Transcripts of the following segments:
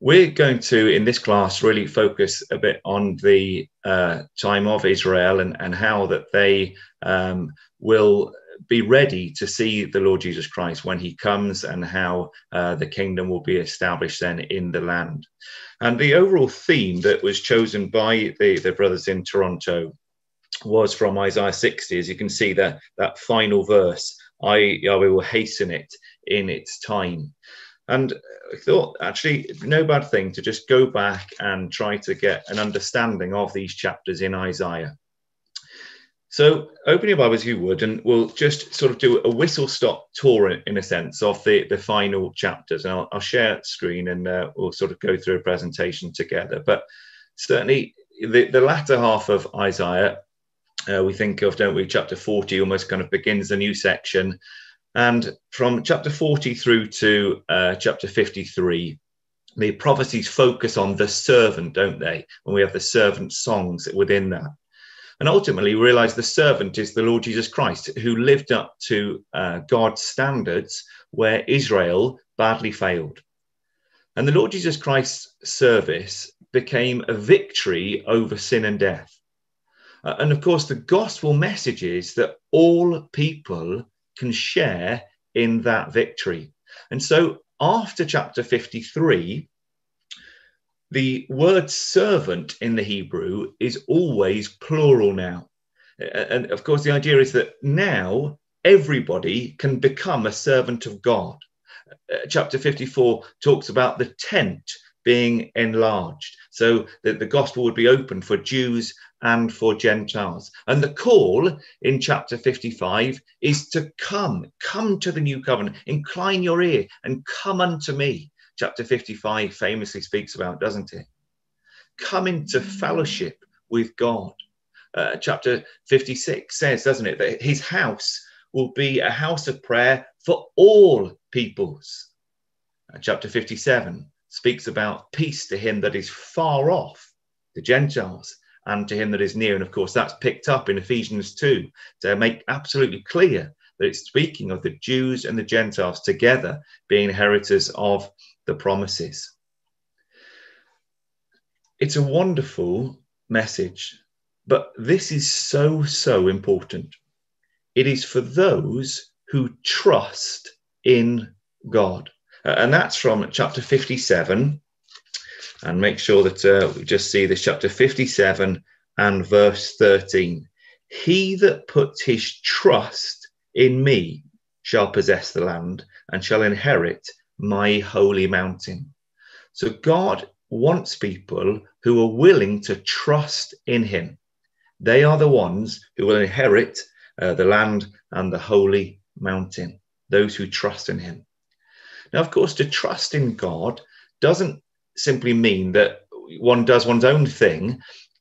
We're going to, in this class, really focus a bit on the uh, time of Israel and, and how that they um, will be ready to see the Lord Jesus Christ when he comes and how uh, the kingdom will be established then in the land. And the overall theme that was chosen by the, the brothers in Toronto was from Isaiah 60. As you can see, that, that final verse, I, Yahweh will hasten it in its time. And I thought actually no bad thing to just go back and try to get an understanding of these chapters in Isaiah. So open your Bibles, you would, and we'll just sort of do a whistle stop tour in, a sense of the, the final chapters. And I'll, I'll share screen and uh, we'll sort of go through a presentation together. But certainly the, the latter half of Isaiah, uh, we think of, don't we, chapter 40 almost kind of begins the new section. And from chapter 40 through to uh, chapter 53, the prophecies focus on the servant, don't they? And we have the servant songs within that. And ultimately, we realize the servant is the Lord Jesus Christ, who lived up to uh, God's standards where Israel badly failed. And the Lord Jesus Christ's service became a victory over sin and death. Uh, and of course, the gospel message is that all people can share in that victory. And so after chapter 53, the word servant in the Hebrew is always plural now. And of course, the idea is that now everybody can become a servant of God. Uh, chapter 54 talks about the tent being enlarged so that the gospel would be open for Jews and for Gentiles. And the call in chapter 55 is to come, come to the new covenant, incline your ear and come unto me chapter 55 famously speaks about, doesn't it? Come into fellowship with God. Uh, chapter 56 says, doesn't it, that his house will be a house of prayer for all peoples. Uh, chapter 57 speaks about peace to him that is far off, the Gentiles, and to him that is near. And of course, that's picked up in Ephesians 2 to make absolutely clear that it's speaking of the Jews and the Gentiles together being inheritors of the promises. It's a wonderful message, but this is so, so important. It is for those who trust in God. Uh, and that's from chapter 57. And make sure that uh, we just see this chapter 57 and verse 13. He that puts his trust in me shall possess the land and shall inherit my holy mountain. So God wants people who are willing to trust in him. They are the ones who will inherit uh, the land and the holy mountain, those who trust in him. Now, of course, to trust in God doesn't simply mean that one does one's own thing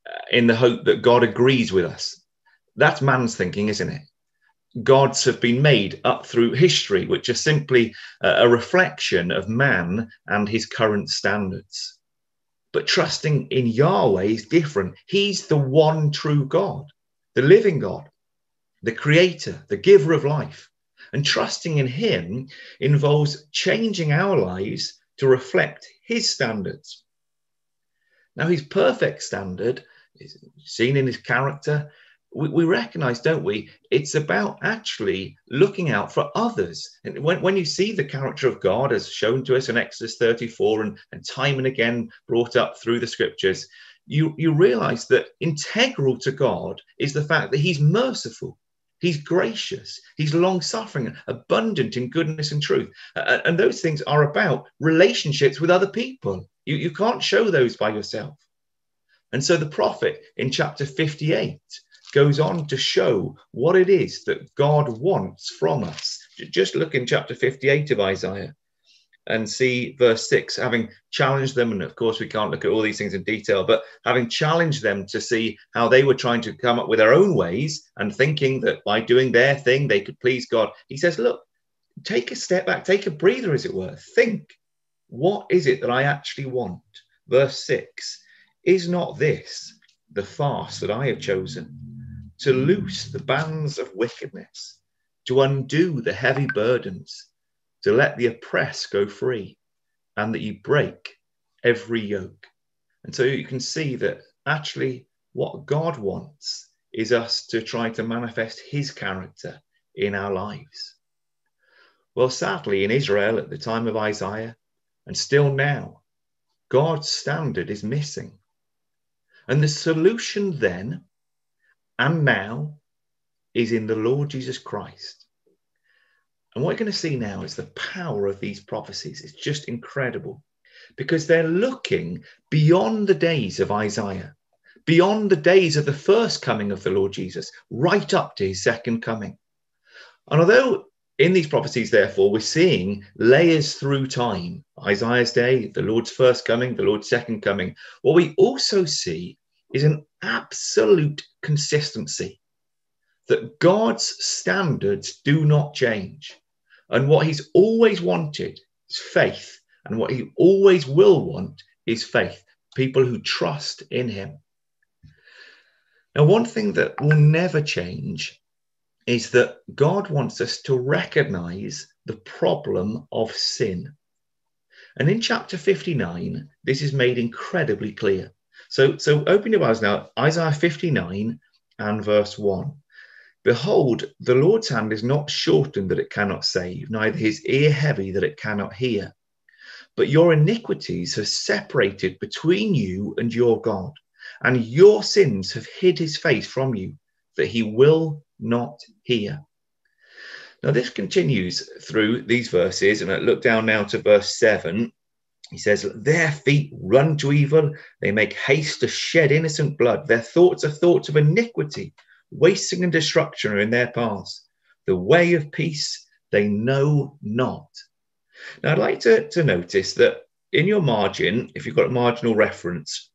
uh, in the hope that God agrees with us. That's man's thinking, isn't it? gods have been made up through history, which are simply a reflection of man and his current standards. But trusting in Yahweh is different. He's the one true God, the living God, the creator, the giver of life. And trusting in him involves changing our lives to reflect his standards. Now, his perfect standard is seen in his character we, we recognize, don't we? It's about actually looking out for others. And when, when you see the character of God as shown to us in Exodus 34 and, and time and again brought up through the scriptures, you, you realize that integral to God is the fact that He's merciful. He's gracious. He's long suffering, abundant in goodness and truth. And those things are about relationships with other people. You, you can't show those by yourself. And so the prophet in chapter 58 goes on to show what it is that God wants from us. Just look in chapter 58 of Isaiah and see verse 6 having challenged them. And of course we can't look at all these things in detail but having challenged them to see how they were trying to come up with their own ways and thinking that by doing their thing they could please god. He says look take a step back take a breather as it were. Think what is it that i actually want? Verse 6 is not this the fast that i have chosen? To loose the bands of wickedness, to undo the heavy burdens, to let the oppressed go free, and that you break every yoke. And so you can see that actually what God wants is us to try to manifest his character in our lives. Well, sadly, in Israel at the time of Isaiah, and still now, God's standard is missing. And the solution then and now is in the Lord Jesus Christ. And what you're going to see now is the power of these prophecies. It's just incredible because they're looking beyond the days of Isaiah, beyond the days of the first coming of the Lord Jesus, right up to his second coming. And although in these prophecies, therefore, we're seeing layers through time Isaiah's day, the Lord's first coming, the Lord's second coming. What we also see is an absolute consistency that God's standards do not change. And what he's always wanted is faith. And what he always will want is faith, people who trust in him. Now, one thing that will never change is that God wants us to recognize the problem of sin. And in chapter 59, this is made incredibly clear. So, so open your eyes now, Isaiah 59 and verse 1. Behold, the Lord's hand is not shortened that it cannot save, neither his ear heavy that it cannot hear. But your iniquities have separated between you and your God, and your sins have hid his face from you, that he will not hear. Now, this continues through these verses, and I look down now to verse 7. He says, Their feet run to evil, they make haste to shed innocent blood. Their thoughts are thoughts of iniquity, wasting and destruction are in their paths. The way of peace they know not. Now, I'd like to, to notice that in your margin, if you've got a marginal reference,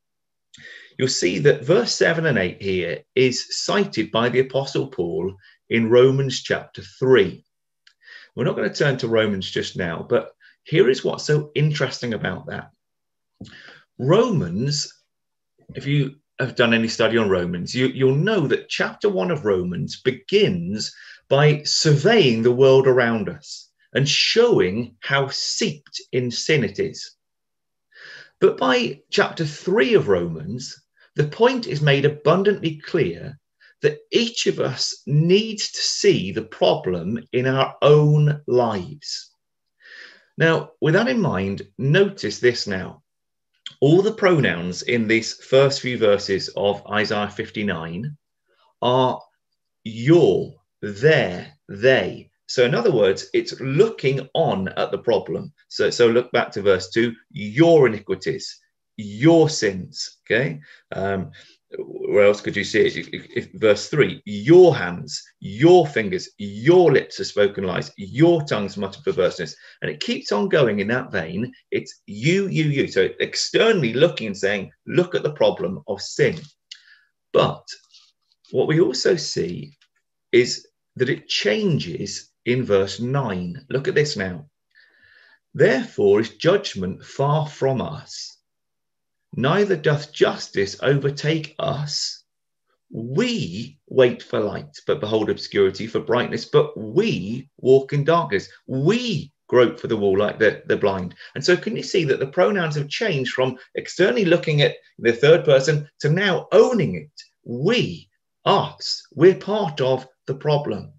you'll see that verse 7 and 8 here is cited by the Apostle Paul in Romans chapter 3. We're not going to turn to Romans just now, but here is what's so interesting about that. Romans, if you have done any study on Romans, you, you'll know that chapter 1 of Romans begins by surveying the world around us and showing how seeped in sin it is. But by chapter 3 of Romans, the point is made abundantly clear that each of us needs to see the problem in our own lives. Now, with that in mind, notice this now. All the pronouns in these first few verses of Isaiah 59 are your, their, they. So, in other words, it's looking on at the problem. So, so look back to verse 2 your iniquities, your sins. Okay. Um, where else could you see it? If, if, verse 3 Your hands, your fingers, your lips have spoken lies, your tongues mutter perverseness. And it keeps on going in that vein. It's you, you, you. So externally looking and saying, Look at the problem of sin. But what we also see is that it changes in verse 9. Look at this now. Therefore is judgment far from us neither doth justice overtake us. We wait for light, but behold obscurity for brightness, but we walk in darkness. We grope for the wall like the, the blind. And so, can you see that the pronouns have changed from externally looking at the third person to now owning it? We, us, we're part of the problem.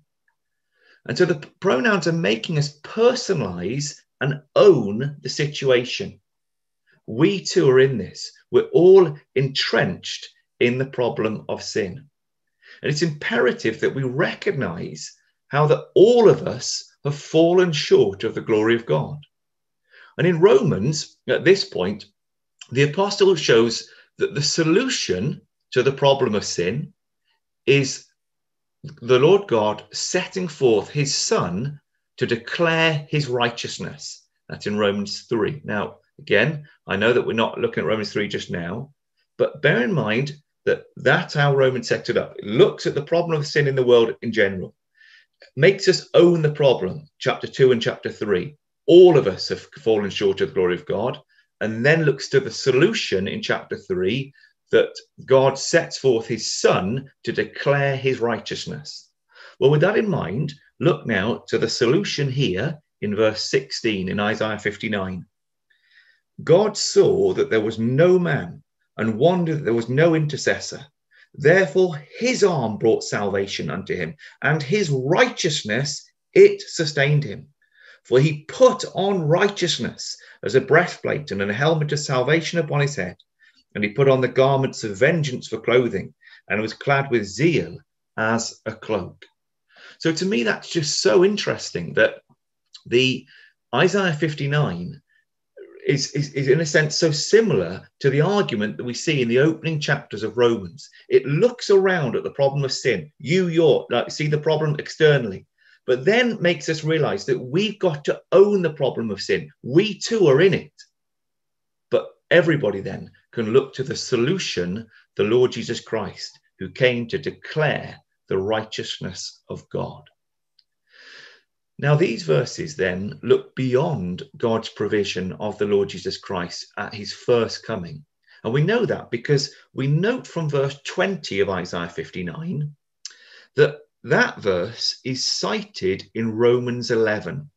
And so, the pronouns are making us personalize and own the situation. We too are in this. We're all entrenched in the problem of sin. And it's imperative that we recognize how that all of us have fallen short of the glory of God. And in Romans, at this point, the apostle shows that the solution to the problem of sin is the Lord God setting forth his son to declare his righteousness. That's in Romans 3. Now, Again, I know that we're not looking at Romans 3 just now, but bear in mind that that's how Romans set it up. It looks at the problem of sin in the world in general, makes us own the problem, chapter 2 and chapter 3. All of us have fallen short of the glory of God, and then looks to the solution in chapter 3 that God sets forth his son to declare his righteousness. Well, with that in mind, look now to the solution here in verse 16 in Isaiah 59. God saw that there was no man and wondered that there was no intercessor. Therefore, his arm brought salvation unto him, and his righteousness it sustained him. For he put on righteousness as a breastplate and a helmet of salvation upon his head, and he put on the garments of vengeance for clothing, and was clad with zeal as a cloak. So to me, that's just so interesting that the Isaiah 59 is, is, is in a sense so similar to the argument that we see in the opening chapters of Romans. It looks around at the problem of sin. You, your, like, see the problem externally, but then makes us realize that we've got to own the problem of sin. We too are in it. But everybody then can look to the solution, the Lord Jesus Christ, who came to declare the righteousness of God. Now, these verses then look beyond God's provision of the Lord Jesus Christ at his first coming. And we know that because we note from verse 20 of Isaiah 59 that that verse is cited in Romans 11.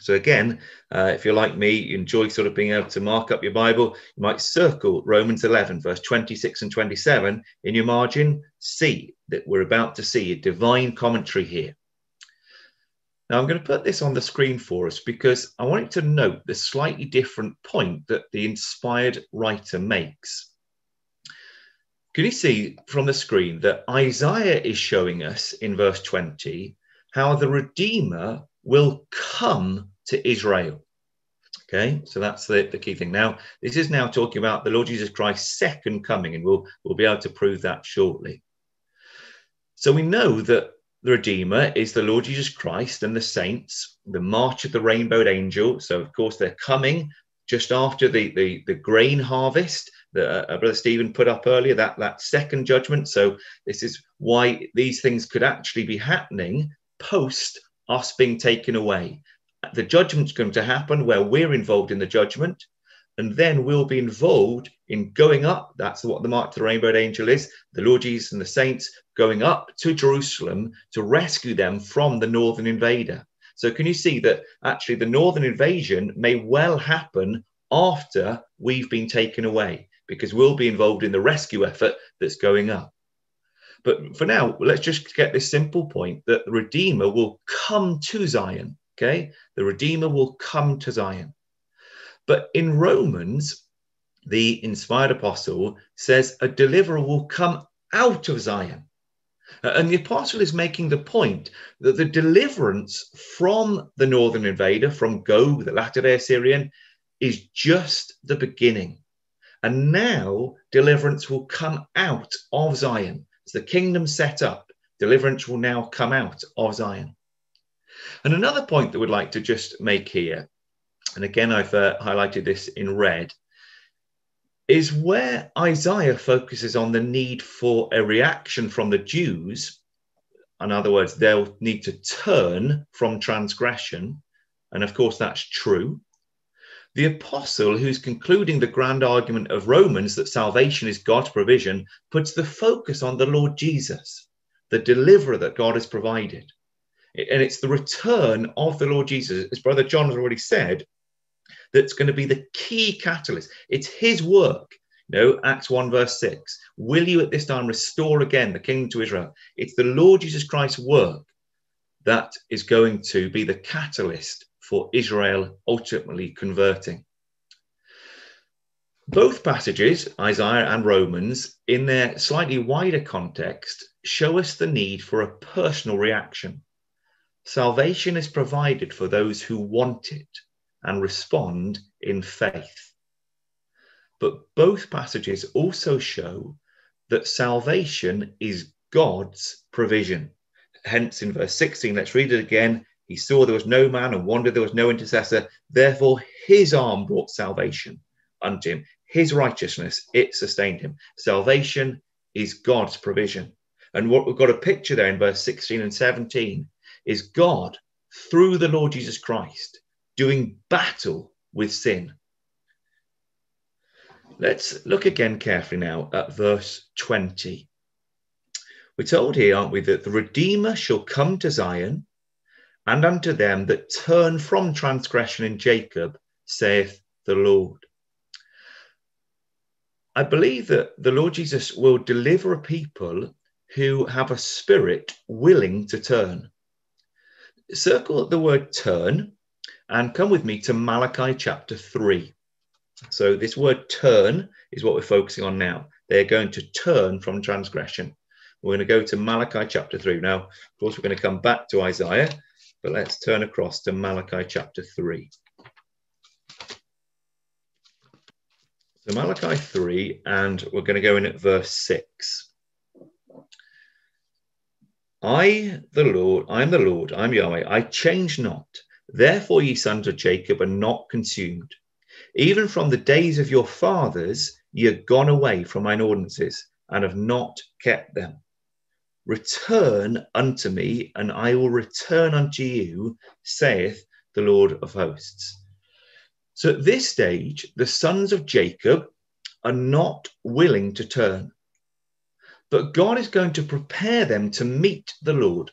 So, again, uh, if you're like me, you enjoy sort of being able to mark up your Bible, you might circle Romans 11, verse 26 and 27 in your margin. See that we're about to see a divine commentary here. Now, I'm going to put this on the screen for us because I want you to note the slightly different point that the inspired writer makes. Can you see from the screen that Isaiah is showing us in verse 20 how the Redeemer will come to Israel? Okay, so that's the, the key thing. Now, this is now talking about the Lord Jesus Christ's second coming, and we'll, we'll be able to prove that shortly. So we know that the Redeemer is the Lord Jesus Christ and the saints, the march of the rainbowed angel. So, of course, they're coming just after the, the, the grain harvest that uh, Brother Stephen put up earlier, that, that second judgment. So, this is why these things could actually be happening post us being taken away. The judgment's going to happen where we're involved in the judgment, and then we'll be involved in going up. That's what the mark to the rainbow angel is. The Lord Jesus and the saints going up to Jerusalem to rescue them from the northern invader. So, can you see that actually the northern invasion may well happen after we've been taken away because we'll be involved in the rescue effort that's going up. But for now, let's just get this simple point that the Redeemer will come to Zion. Okay, the Redeemer will come to Zion. But in Romans, the inspired apostle says a deliverer will come out of Zion. And the apostle is making the point that the deliverance from the northern invader, from Gog, the latter day Assyrian, is just the beginning. And now deliverance will come out of Zion. As the kingdom set up, deliverance will now come out of Zion. And another point that we'd like to just make here and again, I've uh, highlighted this in red, is where Isaiah focuses on the need for a reaction from the Jews. In other words, they'll need to turn from transgression. And of course, that's true. The apostle, who's concluding the grand argument of Romans that salvation is God's provision, puts the focus on the Lord Jesus, the deliverer that God has provided. And it's the return of the Lord Jesus. As Brother John has already said, that's going to be the key catalyst. It's his work. You know, Acts 1, verse 6. Will you at this time restore again the kingdom to Israel? It's the Lord Jesus Christ's work that is going to be the catalyst for Israel ultimately converting. Both passages, Isaiah and Romans, in their slightly wider context, show us the need for a personal reaction. Salvation is provided for those who want it and respond in faith. But both passages also show that salvation is God's provision. Hence, in verse 16, let's read it again. He saw there was no man and wondered there was no intercessor. Therefore, his arm brought salvation unto him. His righteousness, it sustained him. Salvation is God's provision. And what we've got a picture there in verse 16 and 17 is God, through the Lord Jesus Christ, doing battle with sin. Let's look again carefully now at verse 20. We're told here, aren't we, that the Redeemer shall come to Zion, and unto them that turn from transgression in Jacob, saith the Lord. I believe that the Lord Jesus will deliver a people who have a spirit willing to turn. Circle the word turn and come with me to Malachi chapter 3. So, this word turn is what we're focusing on now. They're going to turn from transgression. We're going to go to Malachi chapter 3. Now, of course, we're going to come back to Isaiah, but let's turn across to Malachi chapter 3. So Malachi 3, and we're going to go in at verse 6. I, the Lord, I am the Lord, I'm Yahweh, I change not. Therefore, ye sons of Jacob are not consumed. Even from the days of your fathers, ye are gone away from mine ordinances and have not kept them. Return unto me, and I will return unto you, saith the Lord of hosts. So at this stage, the sons of Jacob are not willing to turn. But God is going to prepare them to meet the Lord,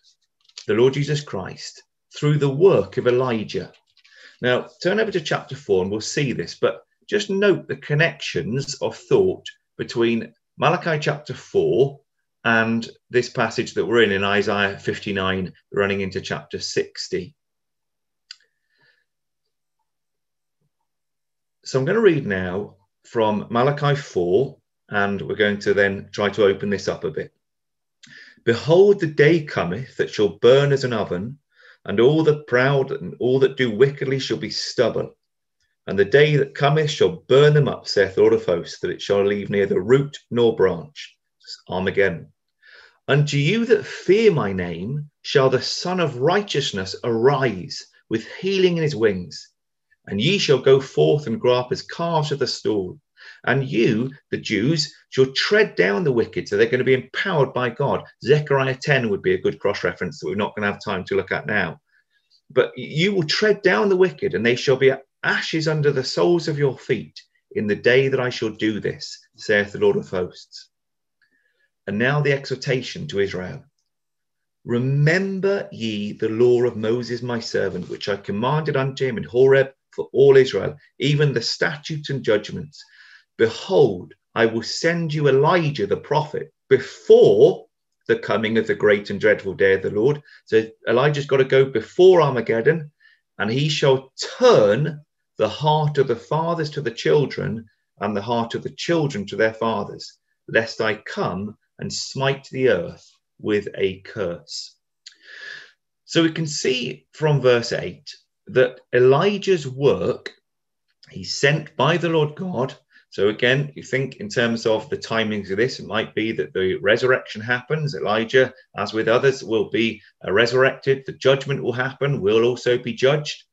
the Lord Jesus Christ, through the work of Elijah. Now, turn over to chapter 4 and we'll see this, but just note the connections of thought between Malachi chapter 4 and this passage that we're in in Isaiah 59, running into chapter 60. So I'm going to read now from Malachi 4, and we're going to then try to open this up a bit. Behold, the day cometh that shall burn as an oven, and all the proud and all that do wickedly shall be stubble. And the day that cometh shall burn them up, saith the Lord of hosts, that it shall leave neither root nor branch. Armageddon. Unto you that fear my name shall the Sun of Righteousness arise with healing in his wings and ye shall go forth and grow up as calves of the stall. And you, the Jews, shall tread down the wicked. So they're going to be empowered by God. Zechariah 10 would be a good cross reference that we're not going to have time to look at now. But you will tread down the wicked, and they shall be ashes under the soles of your feet in the day that I shall do this, saith the Lord of hosts. And now the exhortation to Israel Remember ye the law of Moses my servant, which I commanded unto him in Horeb for all Israel, even the statutes and judgments. Behold, I will send you Elijah the prophet before the coming of the great and dreadful day of the Lord. So Elijah's got to go before Armageddon, and he shall turn the heart of the fathers to the children and the heart of the children to their fathers, lest I come and smite the earth with a curse. So we can see from verse 8 that Elijah's work, he's sent by the Lord God. So again, you think in terms of the timings of this, it might be that the resurrection happens. Elijah, as with others, will be uh, resurrected. The judgment will happen. Will also be judged.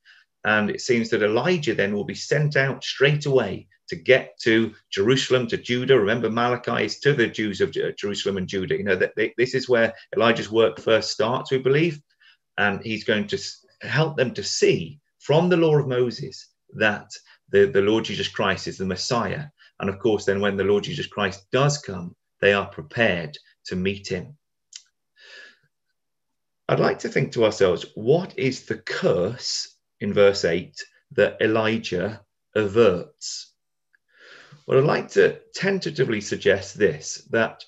And it seems that Elijah then will be sent out straight away to get to Jerusalem, to Judah. Remember, Malachi is to the Jews of Jerusalem and Judah. You know that this is where Elijah's work first starts, we believe, and he's going to help them to see from the law of Moses that the, the Lord Jesus Christ is the Messiah. And of course, then when the Lord Jesus Christ does come, they are prepared to meet him. I'd like to think to ourselves, what is the curse in verse 8 that Elijah averts? Well, I'd like to tentatively suggest this that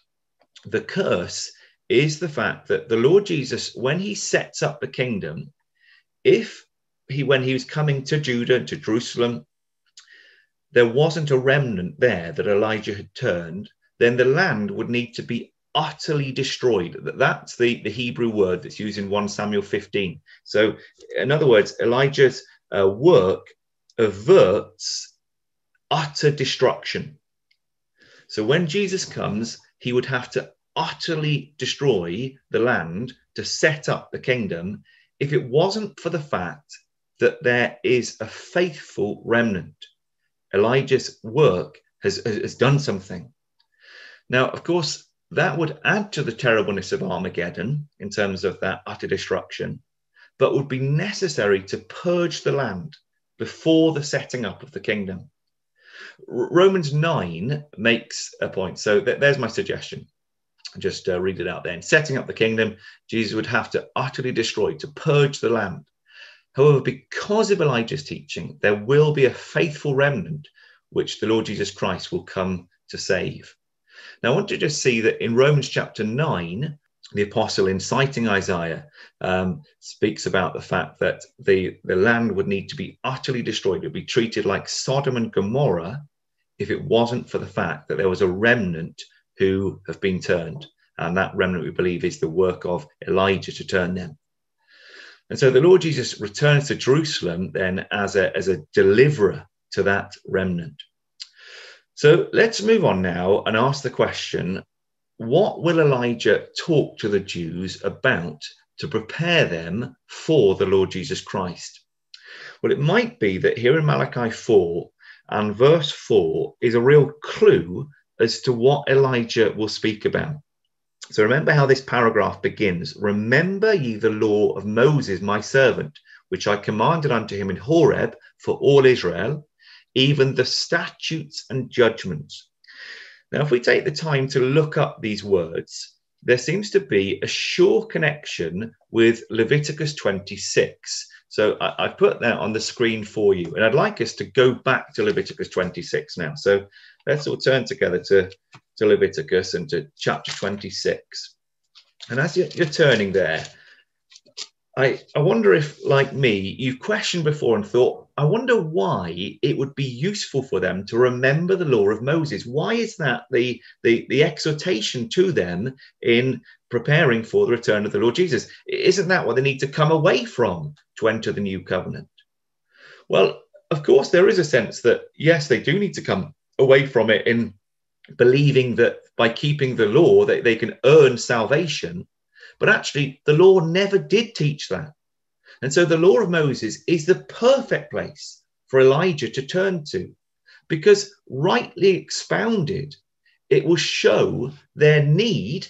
the curse is the fact that the Lord Jesus, when he sets up the kingdom, if he, when he was coming to Judah to Jerusalem, there wasn't a remnant there that Elijah had turned, then the land would need to be utterly destroyed. That's the, the Hebrew word that's used in 1 Samuel 15. So, in other words, Elijah's uh, work averts utter destruction. So, when Jesus comes, he would have to utterly destroy the land to set up the kingdom if it wasn't for the fact that there is a faithful remnant. Elijah's work has, has done something. Now, of course, that would add to the terribleness of Armageddon in terms of that utter destruction, but would be necessary to purge the land before the setting up of the kingdom. Romans 9 makes a point. So th- there's my suggestion just uh, read it out there. In setting up the kingdom, Jesus would have to utterly destroy, to purge the land. However, because of Elijah's teaching, there will be a faithful remnant which the Lord Jesus Christ will come to save. Now, I want to just see that in Romans chapter 9, the apostle, inciting Isaiah, um, speaks about the fact that the, the land would need to be utterly destroyed, it would be treated like Sodom and Gomorrah if it wasn't for the fact that there was a remnant who have been turned. And that remnant, we believe, is the work of Elijah to turn them. And so the Lord Jesus returns to Jerusalem then as a, as a deliverer to that remnant. So let's move on now and ask the question what will Elijah talk to the Jews about to prepare them for the Lord Jesus Christ? Well, it might be that here in Malachi 4 and verse 4 is a real clue as to what Elijah will speak about. So remember how this paragraph begins Remember ye the law of Moses, my servant, which I commanded unto him in Horeb for all Israel, even the statutes and judgments. Now, if we take the time to look up these words, there seems to be a sure connection with Leviticus 26. So I, put that on the screen for you. And I'd like us to go back to Leviticus 26 now. So let's all turn together to to Leviticus and to chapter 26. And as you're, turning there, I, I wonder if, like me, you've questioned before and thought, I wonder why it would be useful for them to remember the law of Moses. Why is that the, the, the exhortation to them in preparing for the return of the Lord Jesus? Isn't that what they need to come away from to enter the new covenant? Well, of course, there is a sense that, yes, they do need to come away from it in believing that by keeping the law that they can earn salvation. But actually the law never did teach that. And so the law of moses is the perfect place for elijah to turn to because rightly expounded it will show their need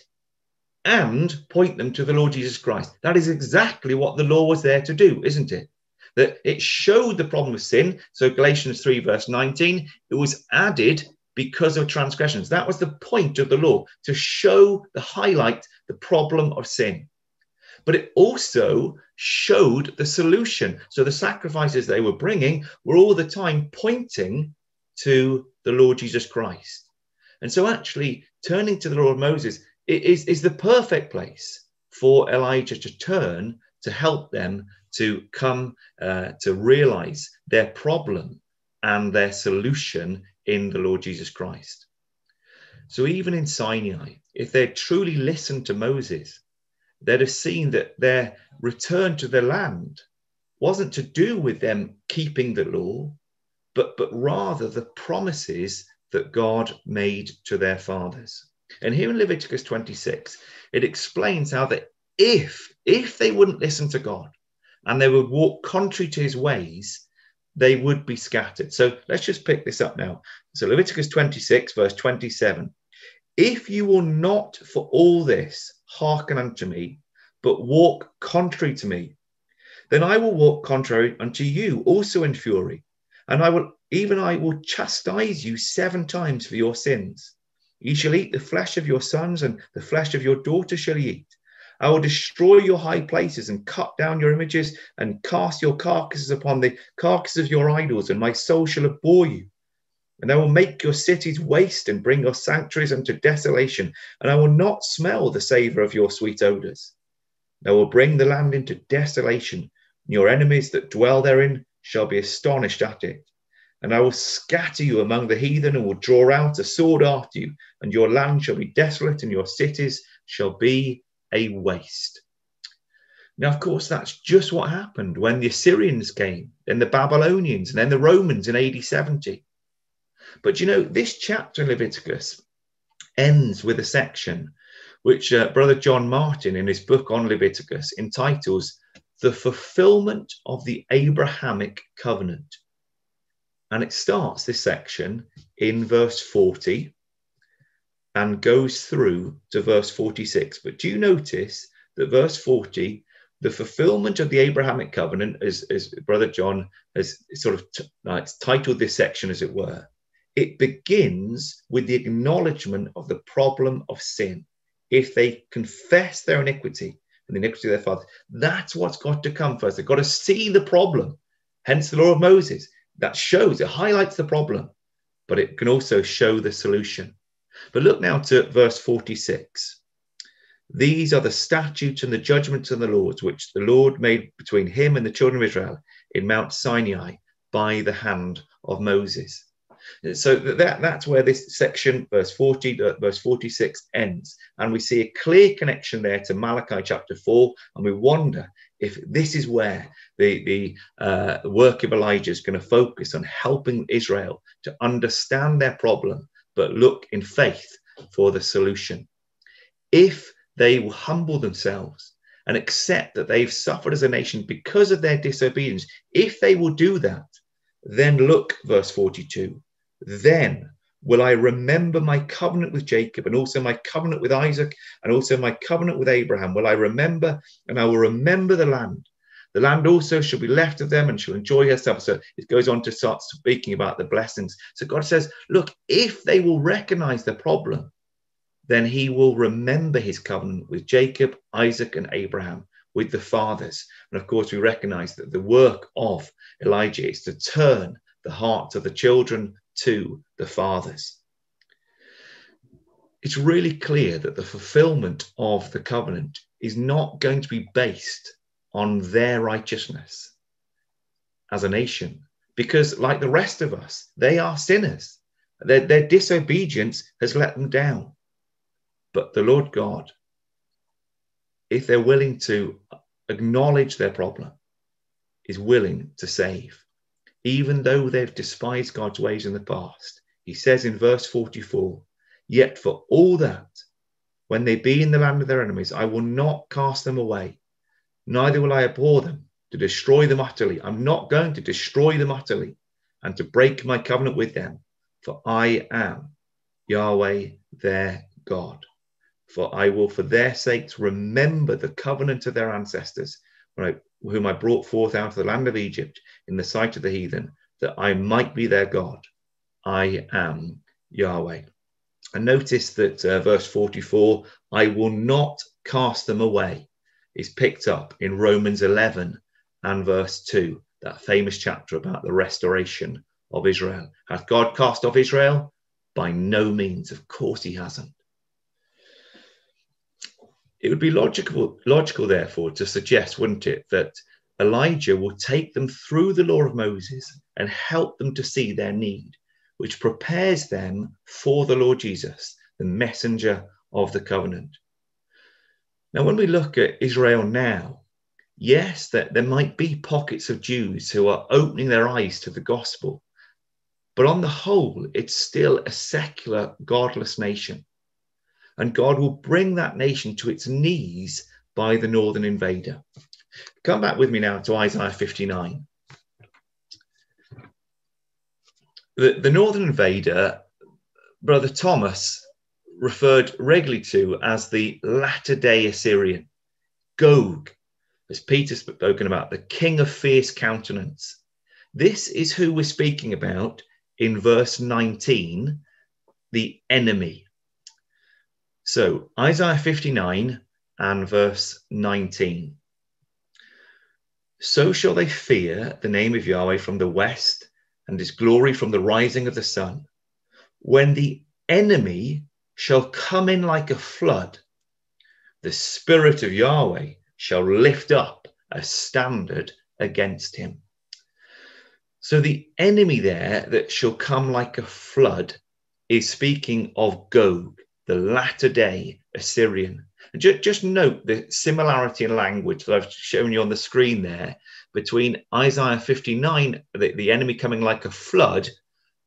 and point them to the lord jesus christ. That is exactly what the law was there to do isn't it? That it showed the problem of sin. So galatians 3 verse 19 it was added because of transgressions. That was the point of the law to show the highlight the problem of sin. But it also showed the solution. So the sacrifices they were bringing were all the time pointing to the Lord Jesus Christ. And so, actually, turning to the of Moses is, is the perfect place for Elijah to turn to help them to come uh, to realize their problem and their solution in the Lord Jesus Christ. So even in Sinai, if they'd truly listened to Moses, they'd have seen that their return to the land wasn't to do with them keeping the law, but, but rather the promises that God made to their fathers. And here in Leviticus 26, it explains how that if, if they wouldn't listen to God and they would walk contrary to his ways, they would be scattered. So let's just pick this up now. So Leviticus 26, verse 27. If you will not for all this hearken unto me, but walk contrary to me, then I will walk contrary unto you also in fury, and I will even I will chastise you seven times for your sins. Ye shall eat the flesh of your sons, and the flesh of your daughters shall ye eat. I will destroy your high places and cut down your images and cast your carcasses upon the carcasses of your idols, and my soul shall abhor you. And I will make your cities waste and bring your sanctuaries unto desolation, and I will not smell the savour of your sweet odours. I will bring the land into desolation, and your enemies that dwell therein shall be astonished at it. And I will scatter you among the heathen, and will draw out a sword after you, and your land shall be desolate, and your cities shall be a waste. Now, of course, that's just what happened when the Assyrians came, then the Babylonians, and then the Romans in AD 70. But you know, this chapter in Leviticus ends with a section which uh, Brother John Martin, in his book on Leviticus, entitles The Fulfillment of the Abrahamic Covenant. And it starts this section in verse 40 and goes through to verse 46. But do you notice that verse 40, the fulfillment of the Abrahamic covenant, as, as Brother John has sort of t- uh, titled this section, as it were, it begins with the acknowledgement of the problem of sin. If they confess their iniquity and the iniquity of their fathers, that's what's got to come first. They've got to see the problem. Hence the law of Moses. That shows, it highlights the problem. but it can also show the solution. But look now to verse 46. These are the statutes and the judgments and the laws which the Lord made between him and the children of Israel in Mount Sinai by the hand of Moses. So that, that's where this section, verse 40, uh, verse 46, ends. And we see a clear connection there to Malachi chapter 4. And we wonder if this is where the, the uh, work of Elijah is going to focus on helping Israel to understand their problem, but look in faith for the solution. If they will humble themselves and accept that they've suffered as a nation because of their disobedience, if they will do that, then look, verse 42, then will I remember my covenant with Jacob and also my covenant with Isaac and also my covenant with Abraham. Will I remember and I will remember the land. The land also shall be left of them and shall enjoy herself. So it goes on to start speaking about the blessings. So God says, look, if they will recognize the problem, then he will remember his covenant with Jacob, Isaac, and Abraham, with the fathers. And of course, we recognize that the work of Elijah is to turn the hearts of the children to the fathers. It's really clear that the fulfillment of the covenant is not going to be based on their righteousness as a nation, because, like the rest of us, they are sinners. Their, their disobedience has let them down. But the Lord God, if they're willing to acknowledge their problem, is willing to save even though they've despised God's ways in the past. He says in verse 44 Yet for all that, when they be in the land of their enemies, I will not cast them away, neither will I abhor them to destroy them utterly. I'm not going to destroy them utterly and to break my covenant with them, for I am Yahweh their God. For I will, for their sakes, remember the covenant of their ancestors, whom I brought forth out of the land of Egypt in the sight of the heathen, that I might be their God. I am Yahweh. And notice that uh, verse 44, I will not cast them away, is picked up in Romans 11 and verse 2, that famous chapter about the restoration of Israel. Hath God cast off Israel? By no means. Of course, he hasn't. It would be logical, logical, therefore, to suggest, wouldn't it, that Elijah will take them through the law of Moses and help them to see their need, which prepares them for the Lord Jesus, the messenger of the covenant. Now, when we look at Israel now, yes, that there might be pockets of Jews who are opening their eyes to the gospel, but on the whole, it's still a secular, godless nation. And God will bring that nation to its knees by the northern invader. Come back with me now to Isaiah 59. The, the northern invader, Brother Thomas, referred regularly to as the latter day Assyrian, Gog, as Peter's spoken about, the king of fierce countenance. This is who we're speaking about in verse 19, the enemy. So, Isaiah 59 and verse 19. So shall they fear the name of Yahweh from the west and his glory from the rising of the sun. When the enemy shall come in like a flood, the spirit of Yahweh shall lift up a standard against him. So the enemy there that shall come like a flood is speaking of Gog, the latter day Assyrian. Just, just note the similarity in language that I've shown you on the screen there between Isaiah 59, the, the enemy coming like a flood,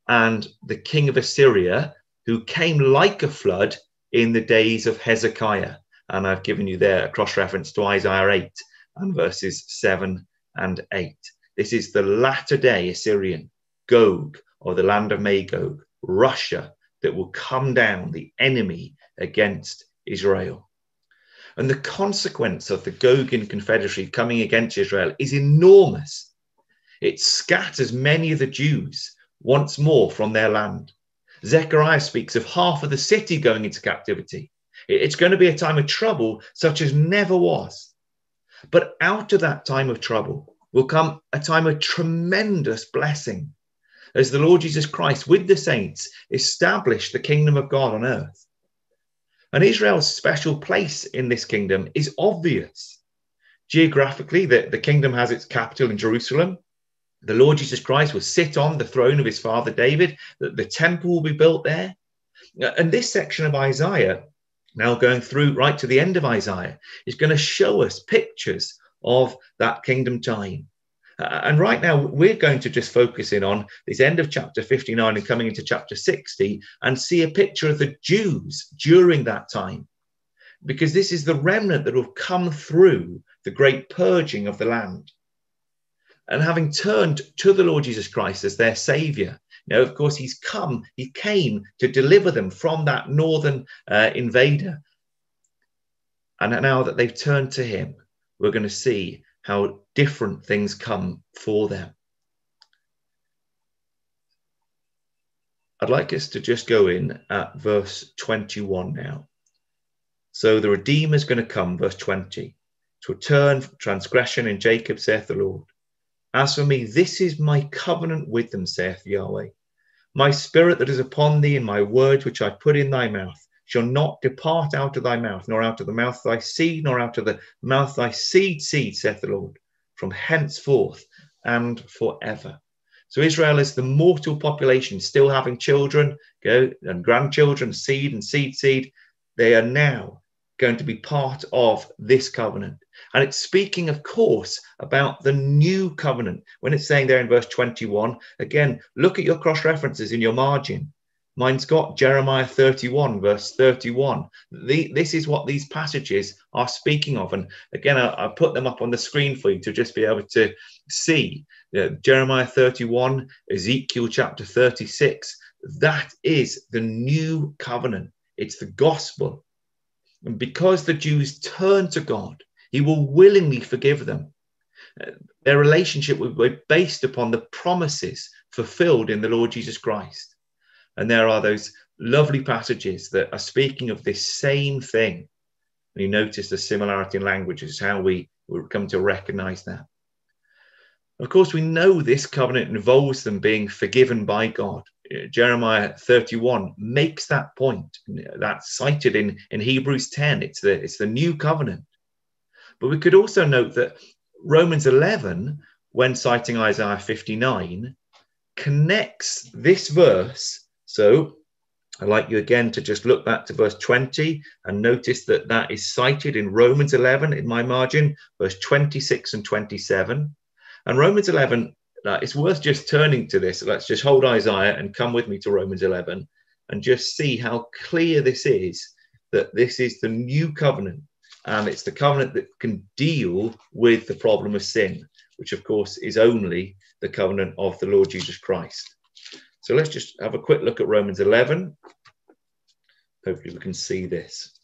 and the king of Assyria, who came like a flood in the days of Hezekiah. And I've given you there a cross reference to Isaiah 8 and verses 7 and 8. This is the latter day Assyrian, Gog, or the land of Magog, Russia, that will come down, the enemy against Israel. And the consequence of the Gogian Confederacy coming against Israel is enormous. It scatters many of the Jews once more from their land. Zechariah speaks of half of the city going into captivity. It's going to be a time of trouble such as never was. But out of that time of trouble will come a time of tremendous blessing. as the Lord Jesus Christ with the saints established the kingdom of God on earth. And Israel's special place in this kingdom is obvious. Geographically, the, the kingdom has its capital in Jerusalem. The Lord Jesus Christ will sit on the throne of his father David, that the temple will be built there. And this section of Isaiah, now going through right to the end of Isaiah, is going to show us pictures of that kingdom time. Uh, and right now, we're going to just focus in on this end of chapter 59 and coming into chapter 60 and see a picture of the Jews during that time. Because this is the remnant that will come through the great purging of the land. And having turned to the Lord Jesus Christ as their savior, now, of course, he's come, he came to deliver them from that northern uh, invader. And now that they've turned to him, we're going to see how different things come for them. I'd like us to just go in at verse 21 now. So the Redeemer is going to come, verse 20, to return transgression in Jacob, saith the Lord. As for me, this is my covenant with them, saith Yahweh. My spirit that is upon thee, and my words which I put in thy mouth, shall not depart out of thy mouth, nor out of the mouth of thy seed, nor out of the mouth thy seed seed, saith the Lord, from henceforth and forever. So Israel is the mortal population, still having children, go and grandchildren, seed and seed seed. They are now going to be part of this covenant. And it's speaking, of course, about the new covenant. When it's saying there in verse 21, again, look at your cross references in your margin. Mine's got Jeremiah 31, verse 31. The, this is what these passages are speaking of. And again, I, I, put them up on the screen for you to just be able to see. Uh, Jeremiah 31, Ezekiel chapter 36. That is the new covenant, it's the gospel. And because the Jews turn to God, He will willingly forgive them. Uh, their relationship will be based upon the promises fulfilled in the Lord Jesus Christ. And there are those lovely passages that are speaking of this same thing. And you notice the similarity in language how we come to recognize that. Of course, we know this covenant involves them being forgiven by God. Jeremiah 31 makes that point. That's cited in, in Hebrews 10. It's the, it's the new covenant. But we could also note that Romans 11, when citing Isaiah 59, connects this verse so I'd like you again to just look back to verse 20 and notice that that is cited in Romans 11 in my margin, verse 26 and 27. And Romans 11, uh, it's worth just turning to this. Let's just hold Isaiah and come with me to Romans 11 and just see how clear this is that this is the new covenant. And it's the covenant that can deal with the problem of sin, which of course is only the covenant of the Lord Jesus Christ. So let's just have a quick look at Romans 11. Hopefully we can see this.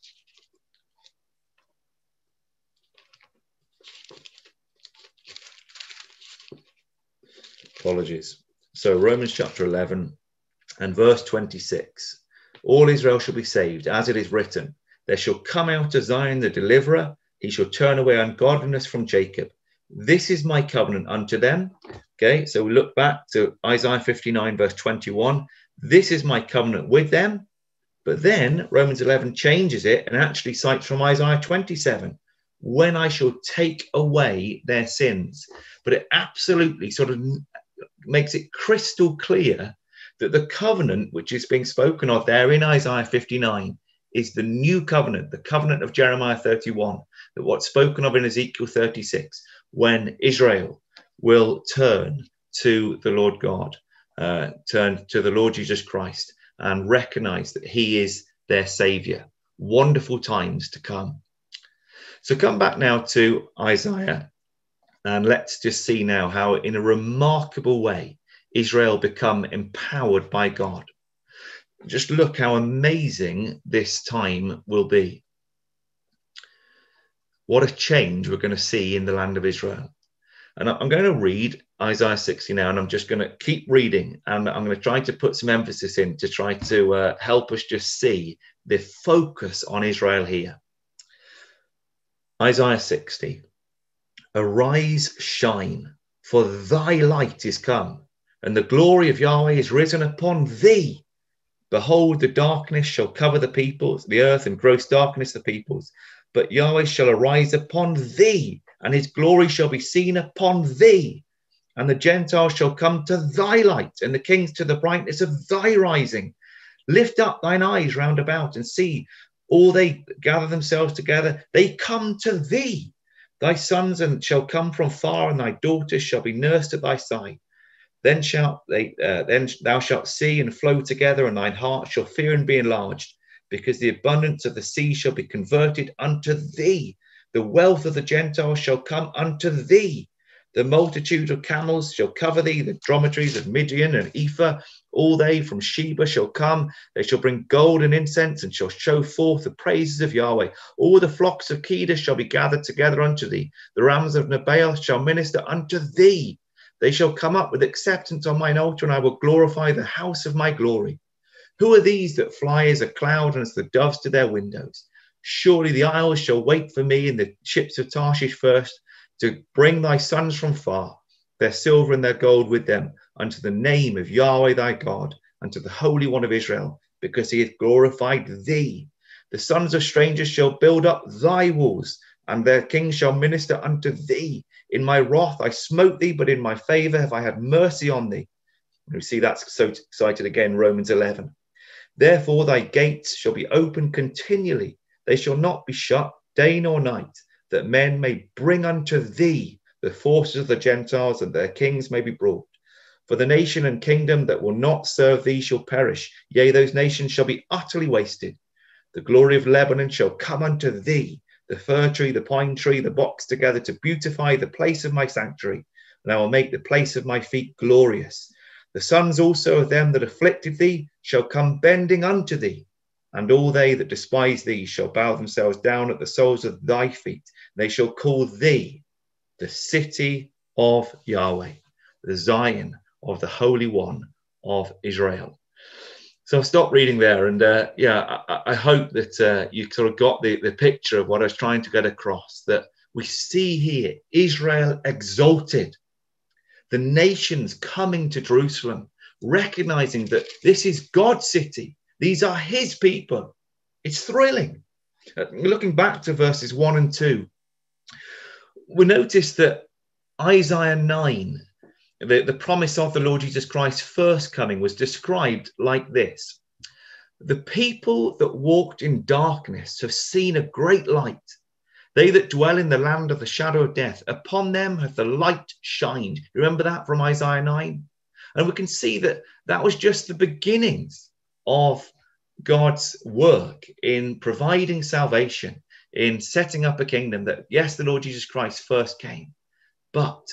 Apologies. So Romans chapter 11 and verse 26. All Israel shall be saved, as it is written, There shall come out of Zion the deliverer, he shall turn away ungodliness from Jacob. This is my covenant unto them. Okay, so we look back to Isaiah 59, verse 21. This is my covenant with them. But then Romans 11 changes it and actually cites from Isaiah 27 when I shall take away their sins. But it absolutely sort of makes it crystal clear that the covenant which is being spoken of there in Isaiah 59 is the new covenant, the covenant of Jeremiah 31, that what's spoken of in Ezekiel 36, when Israel will turn to the Lord God, uh, turn to the Lord Jesus Christ, and recognize that He is their Savior. Wonderful times to come. So come back now to Isaiah, and let's just see now how, in a remarkable way, Israel become empowered by God. Just look how amazing this time will be. What a change we're going to see in the land of Israel. And I'm going to read Isaiah 60 now, and I'm just going to keep reading, and I'm going to try to put some emphasis in to try to uh, help us just see the focus on Israel here. Isaiah 60 Arise, shine, for thy light is come, and the glory of Yahweh is risen upon thee. Behold, the darkness shall cover the peoples, the earth, and gross darkness the peoples. But Yahweh shall arise upon thee, and his glory shall be seen upon thee. And the Gentiles shall come to thy light, and the kings to the brightness of thy rising. Lift up thine eyes round about and see all they gather themselves together. They come to thee. Thy sons and shall come from far, and thy daughters shall be nursed at thy side. Then shalt they, uh, then thou shalt see and flow together, and thine heart shall fear and be enlarged, because the abundance of the sea shall be converted unto thee. The wealth of the Gentiles shall come unto thee. The multitude of camels shall cover thee, the dromedaries of Midian and Ephah, all they from Sheba shall come. They shall bring gold and incense and shall show forth the praises of Yahweh. All the flocks of Kedar shall be gathered together unto thee. The rams of Nebaioth shall minister unto thee. They shall come up with acceptance on mine altar, and I will glorify the house of my glory. Who are these that fly as a cloud and as the doves to their windows? Surely the isles shall wait for me, and the ships of Tarshish first, to bring thy sons from far, their silver and their gold with them, unto the name of Yahweh thy God, unto the Holy One of Israel, because he hath glorified thee. The sons of strangers shall build up thy walls, and their kings shall minister unto thee. In my wrath I smote thee, but in my favor have I had mercy on thee. And we see that's so cited again, Romans 11. Therefore thy gates shall be open continually, they shall not be shut day nor night, that men may bring unto thee the forces of the Gentiles, and their kings may be brought. For the nation and kingdom that will not serve thee shall perish. Yea, those nations shall be utterly wasted. The glory of Lebanon shall come unto thee, the fir tree, the pine tree, the box together to beautify the place of my sanctuary. And I will make the place of my feet glorious. The sons also of them that afflicted thee shall come bending unto thee, and all they that despise thee shall bow themselves down at the soles of thy feet. They shall call thee the city of Yahweh, the Zion of the Holy One of Israel. So I'll stop reading there. And uh, yeah, I, I, hope that uh, you sort of got the, the picture of what I was trying to get across that we see here Israel exalted, the nations coming to Jerusalem, recognizing that this is God's city, these are his people. It's thrilling. Uh, looking back to verses one and two, we notice that Isaiah 9 the, the promise of the Lord Jesus Christ's first coming was described like this The people that walked in darkness have seen a great light. They that dwell in the land of the shadow of death, upon them hath the light shined. Remember that from Isaiah 9? And we can see that that was just the beginnings of God's work in providing salvation, in setting up a kingdom that, yes, the Lord Jesus Christ first came, but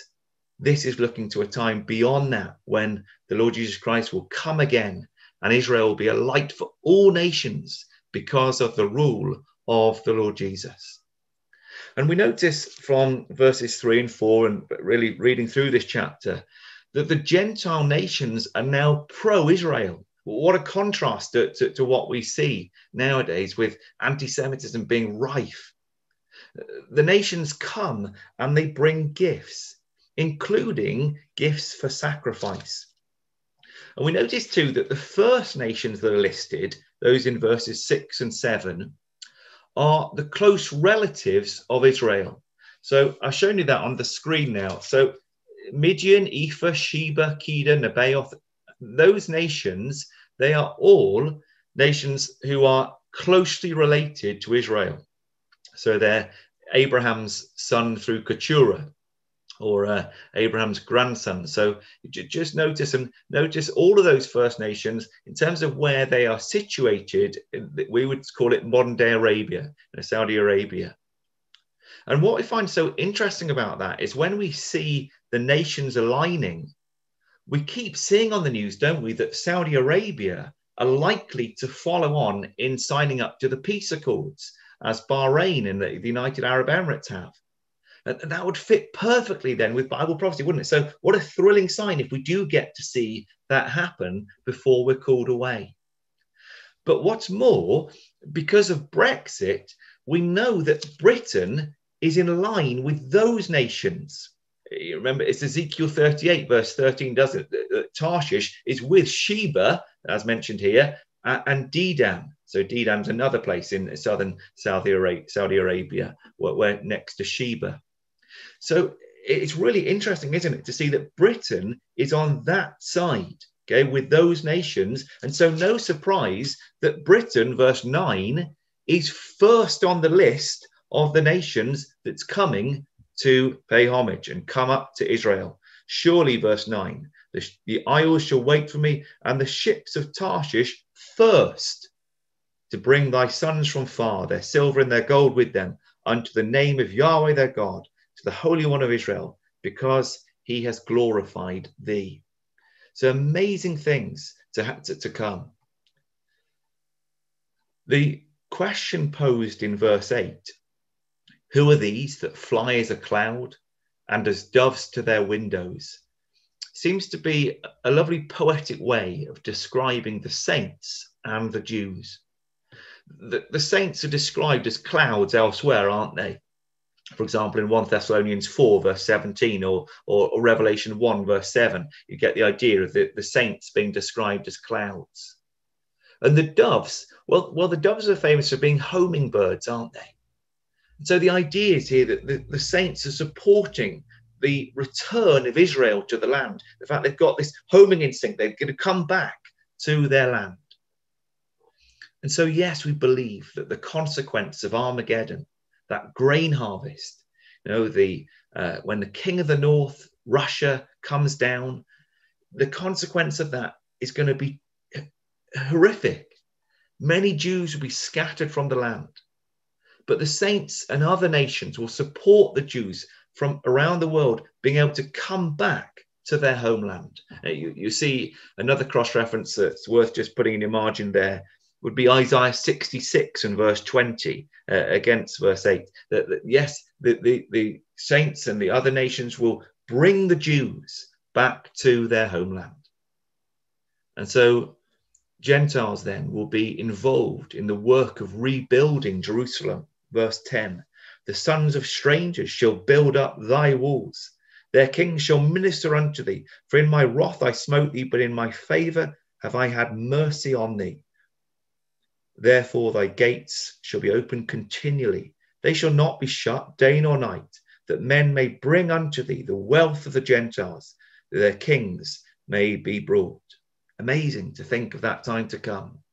this is looking to a time beyond that when the Lord Jesus Christ will come again and Israel will be a light for all nations because of the rule of the Lord Jesus. And we notice from verses three and four, and really reading through this chapter, that the Gentile nations are now pro Israel. What a contrast to, to, to, what we see nowadays with anti Semitism being rife. The nations come and they bring gifts including gifts for sacrifice. And we notice too that the first nations that are listed, those in verses six and seven, are the close relatives of Israel. So I've shown you that on the screen now. So Midian, Ephah, Sheba, Kedar, Nebaioth, those nations, they are all nations who are closely related to Israel. So they're Abraham's son through Keturah or uh, Abraham's grandson. So just notice and notice all of those First Nations in terms of where they are situated. We would call it modern day Arabia, Saudi Arabia. And what we find so interesting about that is when we see the nations aligning, we keep seeing on the news, don't we, that Saudi Arabia are likely to follow on in signing up to the peace accords as Bahrain and the, the United Arab Emirates have. And that would fit perfectly then with Bible prophecy, wouldn't it? So, what a thrilling sign if we do get to see that happen before we're called away. But what's more, because of Brexit, we know that Britain is in line with those nations. You remember, it's Ezekiel 38, verse 13, doesn't it? Tarshish is with Sheba, as mentioned here, and Dedan. So Dedan's another place in southern Saudi Arabia, where, next to Sheba. So it's really interesting, isn't it, to see that Britain is on that side, okay, with those nations. And so, no surprise that Britain, verse 9, is first on the list of the nations that's coming to pay homage and come up to Israel. Surely, verse 9, the, the isles shall wait for me, and the ships of Tarshish first to bring thy sons from far, their silver and their gold with them, unto the name of Yahweh their God, to the Holy One of Israel, because he has glorified thee. So amazing things to, to, to come. The question posed in verse 8 Who are these that fly as a cloud and as doves to their windows? seems to be a lovely poetic way of describing the saints and the Jews. The, the saints are described as clouds elsewhere, aren't they? For example, in 1 Thessalonians 4, verse 17, or, or, or Revelation 1, verse 7, you get the idea of the, the saints being described as clouds. And the doves, well, well, the doves are famous for being homing birds, aren't they? So the idea is here that the, the saints are supporting the return of Israel to the land. The fact they've got this homing instinct, they're going to come back to their land. And so, yes, we believe that the consequence of Armageddon, that grain harvest, you know, the uh, when the king of the north, Russia, comes down, the consequence of that is going to be horrific. Many Jews will be scattered from the land. But the saints and other nations will support the Jews from around the world being able to come back to their homeland. You, you see another cross reference that's worth just putting in your margin there would be Isaiah 66 and verse 20 uh, against verse 8. That, that yes, the, the, the saints and the other nations will bring the Jews back to their homeland. And so Gentiles then will be involved in the work of rebuilding Jerusalem. Verse 10 the sons of strangers shall build up thy walls. Their kings shall minister unto thee. For in my wrath I smote thee, but in my favor have I had mercy on thee. Therefore thy gates shall be open continually. They shall not be shut day nor night, that men may bring unto thee the wealth of the Gentiles, that their kings may be brought. Amazing to think of that time to come.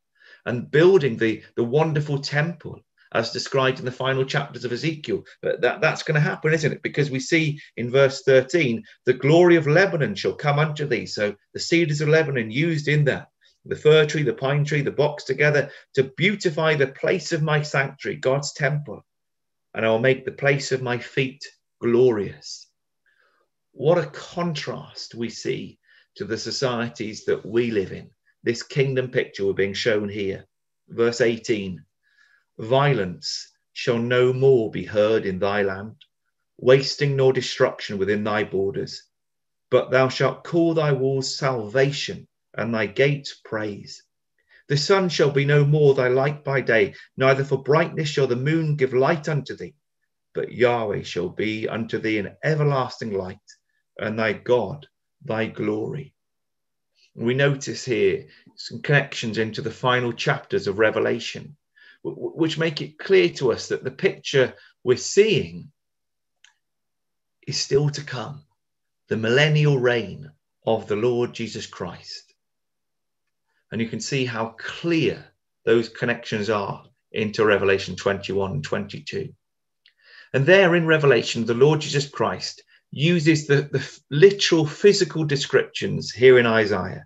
And building the, the wonderful temple as described in the final chapters of Ezekiel. But that, that's going to happen, isn't it? Because we see in verse 13, the glory of Lebanon shall come unto thee. So the cedars of Lebanon used in that, the fir tree, the pine tree, the box together to beautify the place of my sanctuary, God's temple. And I will make the place of my feet glorious. What a contrast we see to the societies that we live in. This kingdom picture we're being shown here. Verse 18 Violence shall no more be heard in thy land, wasting nor destruction within thy borders. But thou shalt call thy walls salvation and thy gates praise. The sun shall be no more thy light by day, neither for brightness shall the moon give light unto thee. But Yahweh shall be unto thee an everlasting light, and thy God thy glory. We notice here some connections into the final chapters of Revelation which make it clear to us that the picture we're seeing is still to come the millennial reign of the Lord Jesus Christ. And you can see how clear those connections are into Revelation 21 and 22. And there in Revelation, the Lord Jesus Christ uses the, the literal physical descriptions here in Isaiah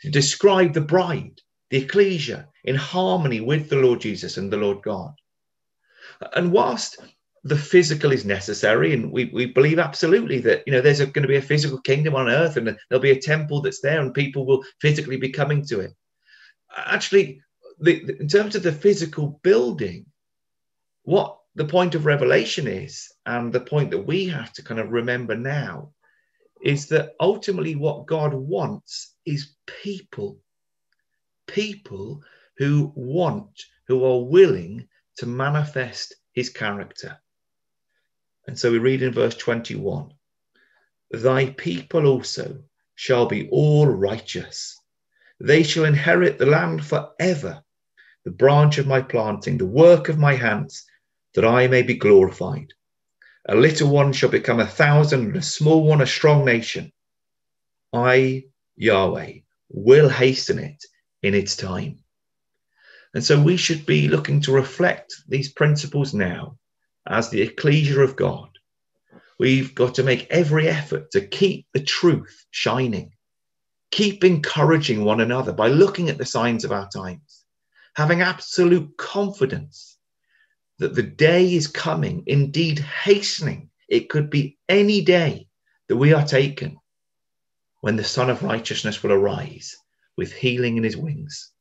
to describe the bride the ecclesia in harmony with the Lord Jesus and the Lord God. And whilst the physical is necessary, and we, we believe absolutely that you know there's going to be a physical kingdom on earth, and there'll be a temple that's there, and people will physically be coming to it. Actually, the, the, in terms of the physical building, what the point of revelation is, and the point that we have to kind of remember now, is that ultimately what God wants is people people who want, who are willing to manifest his character. And so we read in verse 21 Thy people also shall be all righteous. They shall inherit the land forever, the branch of my planting, the work of my hands, that I may be glorified. A little one shall become a thousand, and a small one a strong nation. I, Yahweh, will hasten it in its time. And so we should be looking to reflect these principles now as the ecclesia of God. We've got to make every effort to keep the truth shining, keep encouraging one another by looking at the signs of our times, having absolute confidence that the day is coming, indeed hastening. It could be any day that we are taken when the Sun of Righteousness will arise with healing in his wings.